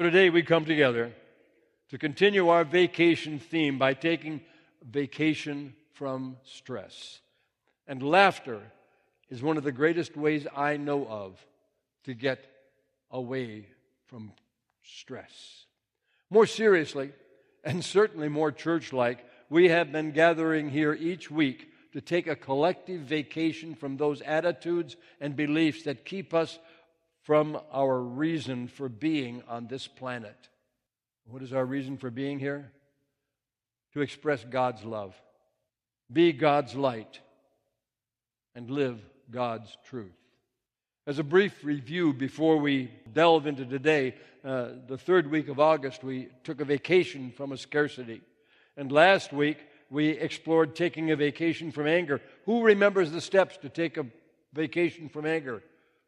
Today we come together to continue our vacation theme by taking vacation from stress. And laughter is one of the greatest ways I know of to get away from stress. More seriously, and certainly more church like, we have been gathering here each week to take a collective vacation from those attitudes and beliefs that keep us from our reason for being on this planet. What is our reason for being here? To express God's love, be God's light, and live God's truth. As a brief review before we delve into today, uh, the third week of August, we took a vacation from a scarcity. And last week, we explored taking a vacation from anger. Who remembers the steps to take a vacation from anger?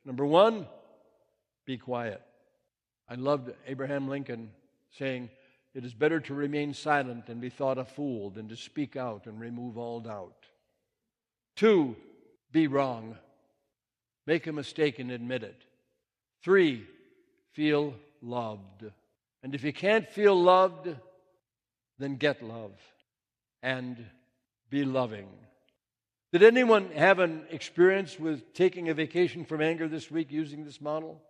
Number one, be quiet. I loved Abraham Lincoln saying, It is better to remain silent and be thought a fool than to speak out and remove all doubt. Two, be wrong. Make a mistake and admit it. Three, feel loved. And if you can't feel loved, then get love and be loving. Did anyone have an experience with taking a vacation from anger this week using this model?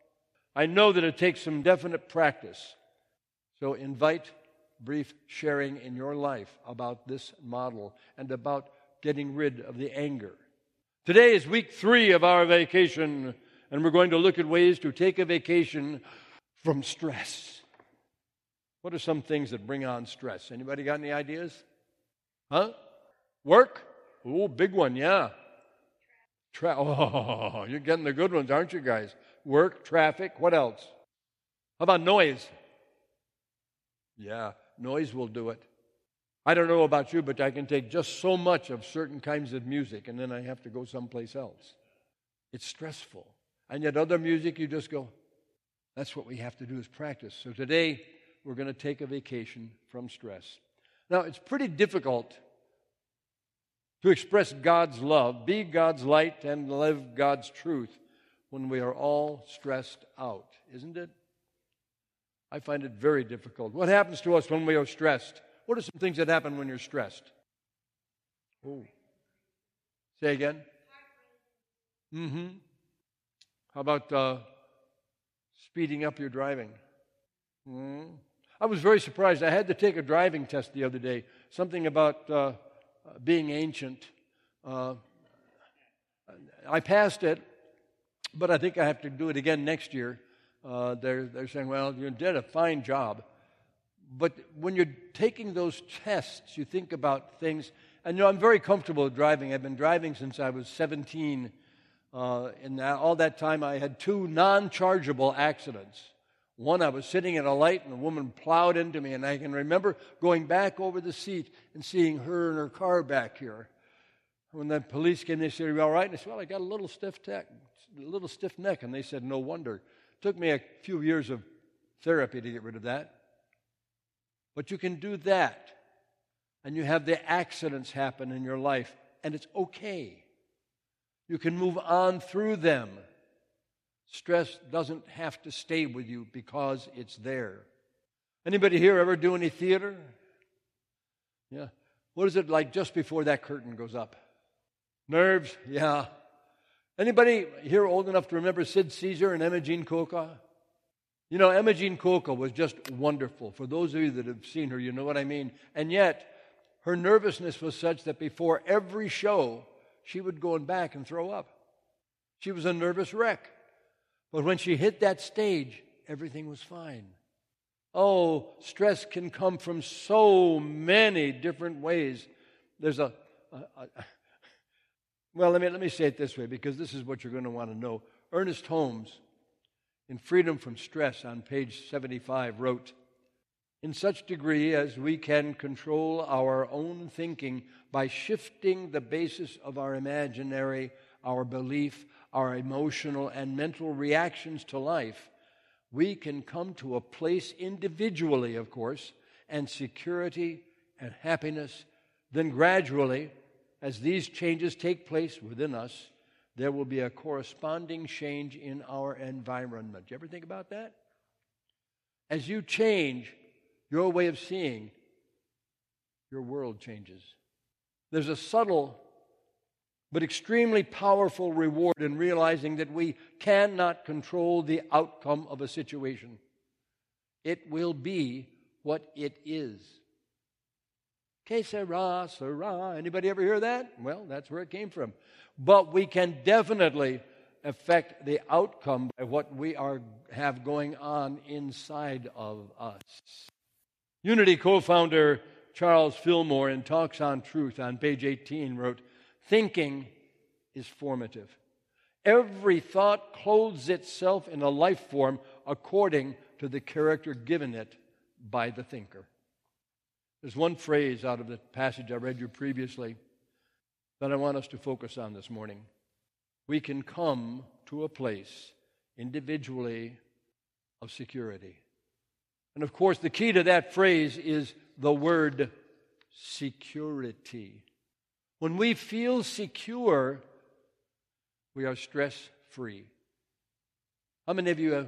I know that it takes some definite practice. So invite brief sharing in your life about this model and about getting rid of the anger. Today is week three of our vacation, and we're going to look at ways to take a vacation from stress. What are some things that bring on stress? Anybody got any ideas? Huh? Work? Oh, big one, yeah. Tra- oh, you're getting the good ones, aren't you guys? Work, traffic, what else? How about noise? Yeah, noise will do it. I don't know about you, but I can take just so much of certain kinds of music and then I have to go someplace else. It's stressful. And yet, other music, you just go, that's what we have to do is practice. So today, we're going to take a vacation from stress. Now, it's pretty difficult to express God's love, be God's light, and live God's truth when we are all stressed out, isn't it? I find it very difficult. What happens to us when we are stressed? What are some things that happen when you're stressed? Oh. Say again? Mm hmm. How about uh, speeding up your driving? Mm. I was very surprised. I had to take a driving test the other day, something about uh, being ancient. Uh, I passed it, but I think I have to do it again next year. Uh, they're, they're saying, well, you did a fine job. But when you're taking those tests, you think about things. And you know, I'm very comfortable driving. I've been driving since I was 17. Uh, that, all that time, I had two non chargeable accidents. One, I was sitting at a light and a woman plowed into me, and I can remember going back over the seat and seeing her and her car back here. When the police came, they said, Are you all right? And I said, Well, I got a little stiff neck, a little stiff neck. And they said, No wonder. Took me a few years of therapy to get rid of that. But you can do that, and you have the accidents happen in your life, and it's okay. You can move on through them. Stress doesn't have to stay with you because it's there. Anybody here ever do any theater? Yeah. What is it like just before that curtain goes up? Nerves? Yeah. Anybody here old enough to remember Sid Caesar and Imogene Coca? You know, Imogene Coca was just wonderful. For those of you that have seen her, you know what I mean. And yet, her nervousness was such that before every show, she would go in back and throw up. She was a nervous wreck. But when she hit that stage, everything was fine. Oh, stress can come from so many different ways. There's a, a, a well, let me, let me say it this way because this is what you're going to want to know. Ernest Holmes in Freedom from Stress on page 75 wrote, in such degree as we can control our own thinking by shifting the basis of our imaginary, our belief, our emotional and mental reactions to life, we can come to a place individually, of course, and security and happiness. Then gradually, as these changes take place within us, there will be a corresponding change in our environment. Do you ever think about that? As you change your way of seeing, your world changes. There's a subtle but extremely powerful reward in realizing that we cannot control the outcome of a situation. It will be what it is. Que sera. Anybody ever hear that? Well, that's where it came from. But we can definitely affect the outcome by what we are have going on inside of us. Unity co-founder Charles Fillmore in Talks on Truth on page 18 wrote, Thinking is formative. Every thought clothes itself in a life form according to the character given it by the thinker. There's one phrase out of the passage I read you previously that I want us to focus on this morning. We can come to a place individually of security. And of course, the key to that phrase is the word security. When we feel secure, we are stress free. How many of you uh,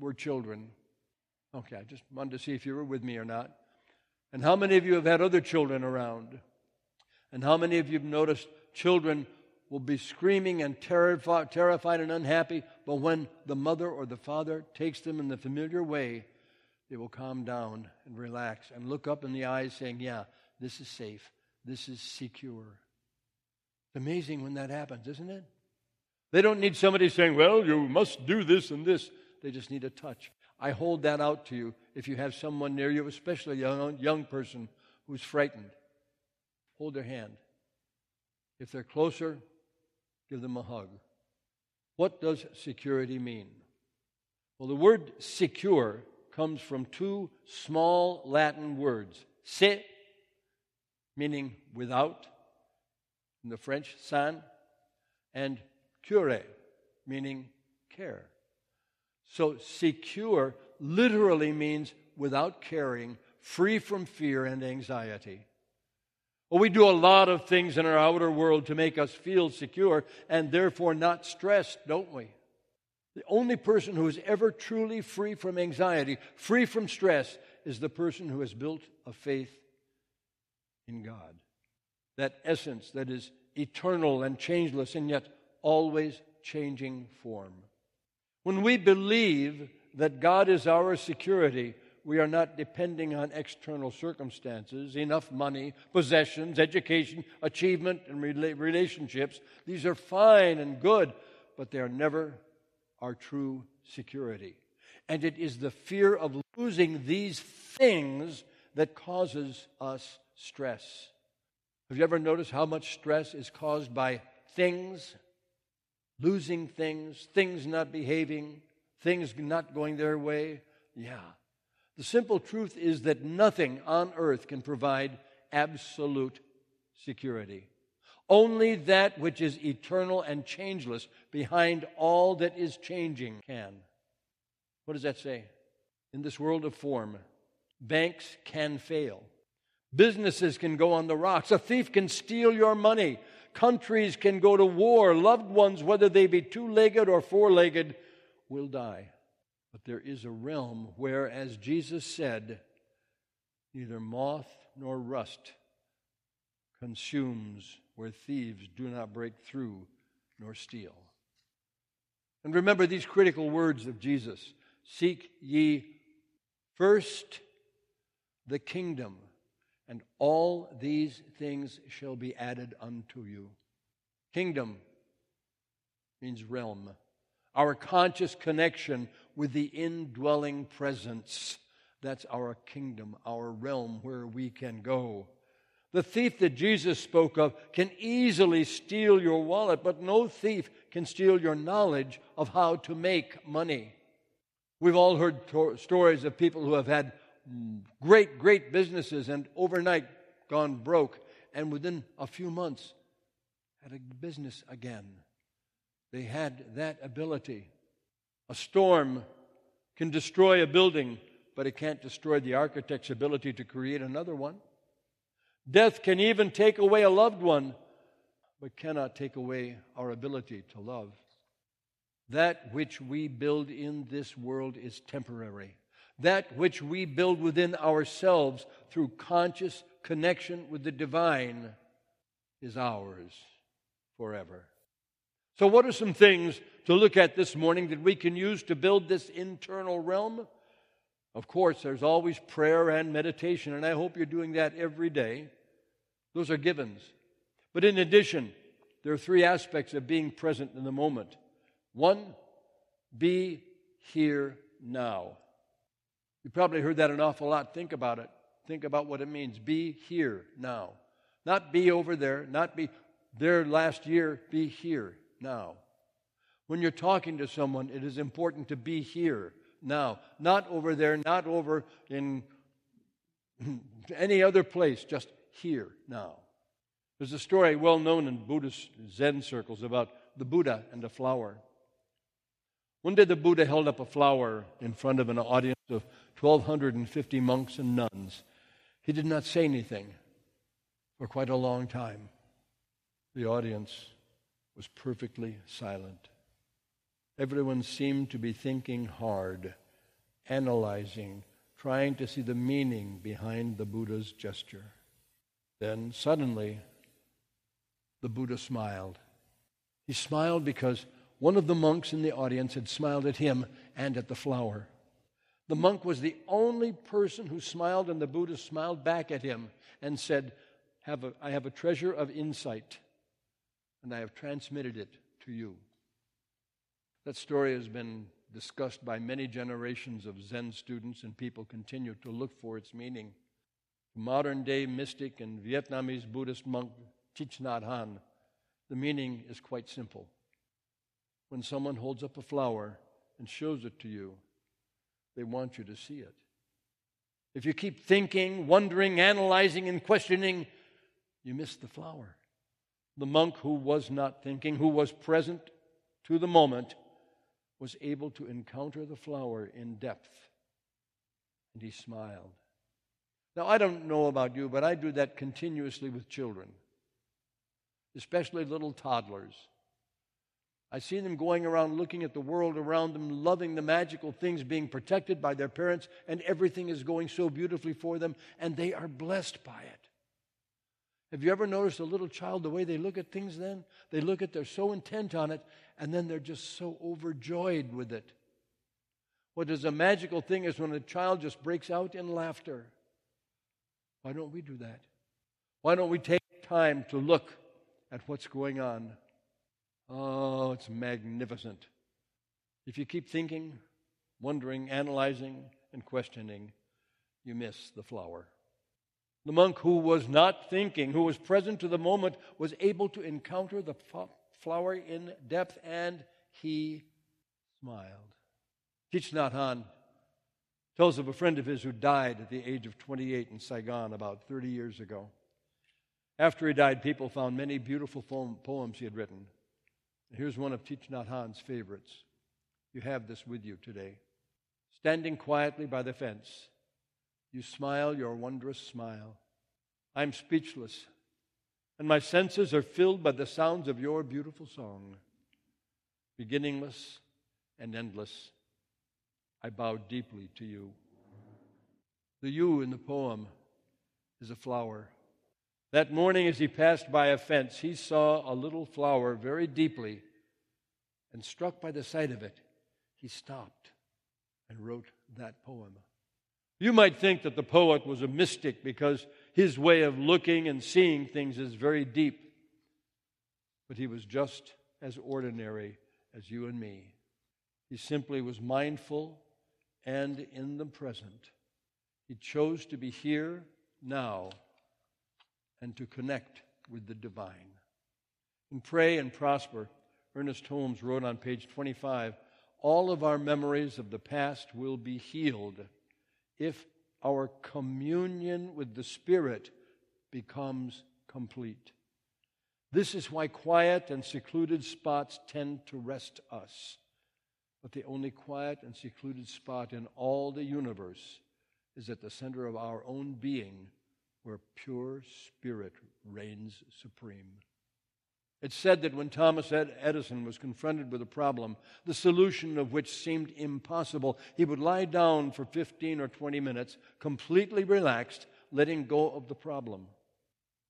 were children? Okay, I just wanted to see if you were with me or not. And how many of you have had other children around? And how many of you have noticed children will be screaming and terrified, terrified and unhappy, but when the mother or the father takes them in the familiar way, they will calm down and relax and look up in the eyes saying, Yeah, this is safe. This is secure. It's amazing when that happens, isn't it? They don't need somebody saying, Well, you must do this and this. They just need a touch. I hold that out to you if you have someone near you, especially a young, young person who's frightened. Hold their hand. If they're closer, give them a hug. What does security mean? Well, the word secure comes from two small Latin words se, meaning without, in the French, sans, and cure, meaning care. So, secure literally means without caring, free from fear and anxiety. Well, we do a lot of things in our outer world to make us feel secure and therefore not stressed, don't we? The only person who is ever truly free from anxiety, free from stress, is the person who has built a faith in God. That essence that is eternal and changeless and yet always changing form. When we believe that God is our security, we are not depending on external circumstances, enough money, possessions, education, achievement, and relationships. These are fine and good, but they are never our true security. And it is the fear of losing these things that causes us stress. Have you ever noticed how much stress is caused by things? Losing things, things not behaving, things not going their way? Yeah. The simple truth is that nothing on earth can provide absolute security. Only that which is eternal and changeless behind all that is changing can. What does that say? In this world of form, banks can fail. Businesses can go on the rocks. A thief can steal your money. Countries can go to war. Loved ones, whether they be two legged or four legged, will die. But there is a realm where, as Jesus said, neither moth nor rust consumes, where thieves do not break through nor steal. And remember these critical words of Jesus Seek ye first the kingdom and all these things shall be added unto you. Kingdom means realm, our conscious connection with the indwelling presence. That's our kingdom, our realm where we can go. The thief that Jesus spoke of can easily steal your wallet, but no thief can steal your knowledge of how to make money. We've all heard to- stories of people who have had great, great businesses and overnight gone broke, and within a few months had a business again. They had that ability. A storm can destroy a building, but it can't destroy the architect's ability to create another one. Death can even take away a loved one, but cannot take away our ability to love. That which we build in this world is temporary. That which we build within ourselves through conscious connection with the divine is ours forever. So, what are some things to look at this morning that we can use to build this internal realm? Of course, there's always prayer and meditation, and I hope you're doing that every day. Those are givens. But in addition, there are three aspects of being present in the moment. One, be here now. You probably heard that an awful lot. Think about it. Think about what it means. Be here now. Not be over there, not be there last year, be here now. When you're talking to someone, it is important to be here now, not over there, not over in any other place, just here now. There's a story well known in Buddhist Zen circles about the Buddha and a flower. One day the Buddha held up a flower in front of an audience of 1,250 monks and nuns. He did not say anything for quite a long time. The audience was perfectly silent. Everyone seemed to be thinking hard, analyzing, trying to see the meaning behind the Buddha's gesture. Then suddenly, the Buddha smiled. He smiled because one of the monks in the audience had smiled at him and at the flower. The monk was the only person who smiled, and the Buddha smiled back at him and said, have a, I have a treasure of insight, and I have transmitted it to you. That story has been discussed by many generations of Zen students, and people continue to look for its meaning. Modern day mystic and Vietnamese Buddhist monk Thich Nhat Hanh, the meaning is quite simple. When someone holds up a flower and shows it to you, they want you to see it. If you keep thinking, wondering, analyzing, and questioning, you miss the flower. The monk who was not thinking, who was present to the moment, was able to encounter the flower in depth. And he smiled. Now, I don't know about you, but I do that continuously with children, especially little toddlers. I see them going around looking at the world around them, loving the magical things, being protected by their parents, and everything is going so beautifully for them, and they are blessed by it. Have you ever noticed a little child, the way they look at things then? They look at, they're so intent on it, and then they're just so overjoyed with it. What is a magical thing is when a child just breaks out in laughter. Why don't we do that? Why don't we take time to look at what's going on? Oh, it's magnificent. If you keep thinking, wondering, analyzing, and questioning, you miss the flower. The monk who was not thinking, who was present to the moment, was able to encounter the flower in depth and he smiled. Thich Nhat Hanh tells of a friend of his who died at the age of 28 in Saigon about 30 years ago. After he died, people found many beautiful poems he had written. Here's one of Thich Nhat Hanh's favorites. You have this with you today. Standing quietly by the fence, you smile your wondrous smile. I'm speechless, and my senses are filled by the sounds of your beautiful song. Beginningless and endless, I bow deeply to you. The you in the poem is a flower that morning, as he passed by a fence, he saw a little flower very deeply, and struck by the sight of it, he stopped and wrote that poem. You might think that the poet was a mystic because his way of looking and seeing things is very deep, but he was just as ordinary as you and me. He simply was mindful and in the present. He chose to be here now and to connect with the divine. In Pray and Prosper, Ernest Holmes wrote on page 25 all of our memories of the past will be healed if our communion with the Spirit becomes complete. This is why quiet and secluded spots tend to rest us. But the only quiet and secluded spot in all the universe is at the center of our own being where pure spirit reigns supreme. It's said that when Thomas Edison was confronted with a problem, the solution of which seemed impossible, he would lie down for 15 or 20 minutes, completely relaxed, letting go of the problem.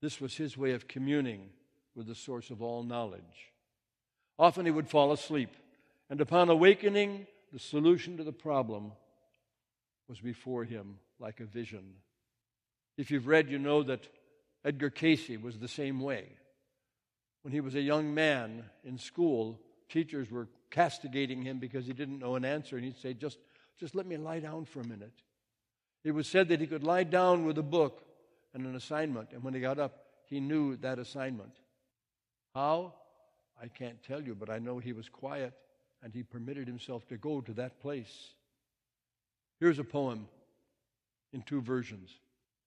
This was his way of communing with the source of all knowledge. Often he would fall asleep, and upon awakening, the solution to the problem was before him like a vision. If you've read, you know that Edgar Cayce was the same way. When he was a young man in school, teachers were castigating him because he didn't know an answer, and he'd say, Just, just let me lie down for a minute. It was said that he could lie down with a book and an assignment, and when he got up, he knew that assignment. How? I can't tell you, but I know he was quiet and he permitted himself to go to that place. Here's a poem in two versions.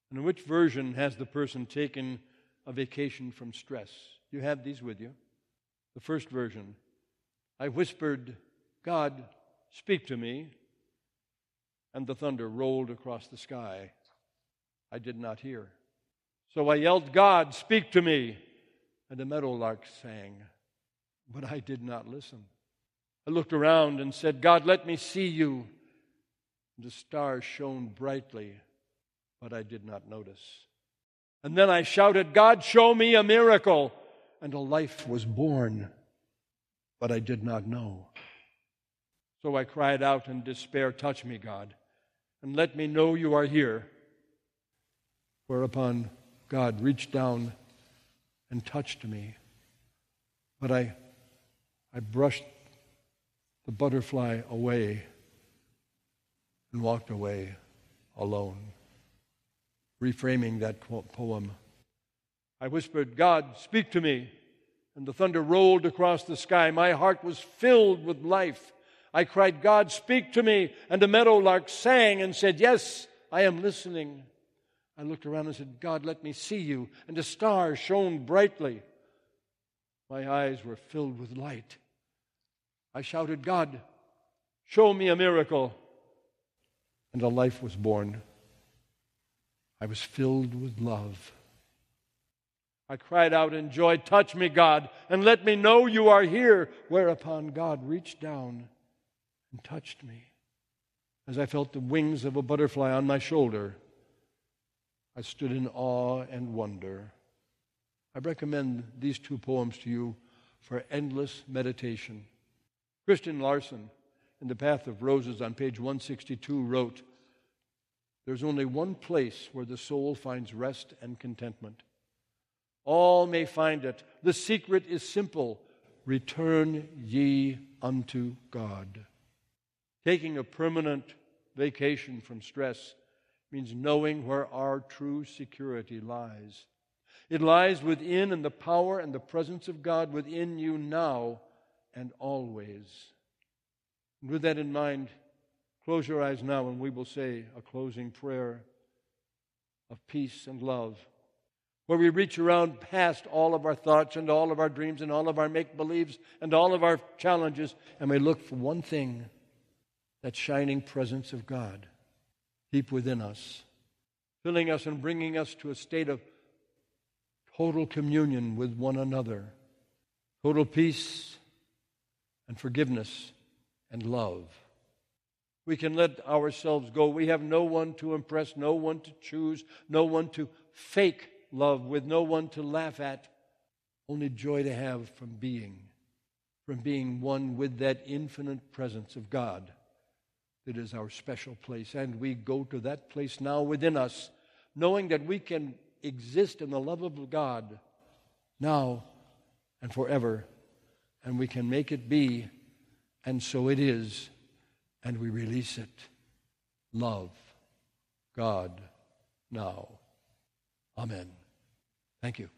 And in which version has the person taken a vacation from stress? You have these with you. The first version I whispered, God, speak to me. And the thunder rolled across the sky. I did not hear. So I yelled, God, speak to me. And a meadowlark sang, but I did not listen. I looked around and said, God, let me see you. And the stars shone brightly, but I did not notice. And then I shouted, God, show me a miracle and a life was born, but I did not know. So I cried out in despair, Touch me, God, and let me know you are here. Whereupon God reached down and touched me. But I, I brushed the butterfly away and walked away alone. Reframing that poem. I whispered, God, speak to me. And the thunder rolled across the sky. My heart was filled with life. I cried, God, speak to me. And a meadowlark sang and said, Yes, I am listening. I looked around and said, God, let me see you. And a star shone brightly. My eyes were filled with light. I shouted, God, show me a miracle. And a life was born. I was filled with love. I cried out in joy, Touch me, God, and let me know you are here. Whereupon God reached down and touched me. As I felt the wings of a butterfly on my shoulder, I stood in awe and wonder. I recommend these two poems to you for endless meditation. Christian Larson, in The Path of Roses on page 162, wrote There's only one place where the soul finds rest and contentment all may find it. The secret is simple return ye unto God. Taking a permanent vacation from stress means knowing where our true security lies. It lies within in the power and the presence of God within you now and always. And with that in mind, close your eyes now and we will say a closing prayer of peace and love where we reach around past all of our thoughts and all of our dreams and all of our make believes and all of our challenges, and we look for one thing that shining presence of God deep within us, filling us and bringing us to a state of total communion with one another, total peace and forgiveness and love. We can let ourselves go. We have no one to impress, no one to choose, no one to fake love with no one to laugh at, only joy to have from being, from being one with that infinite presence of God that is our special place. And we go to that place now within us, knowing that we can exist in the love of God now and forever, and we can make it be, and so it is, and we release it. Love God now. Amen. Thank you.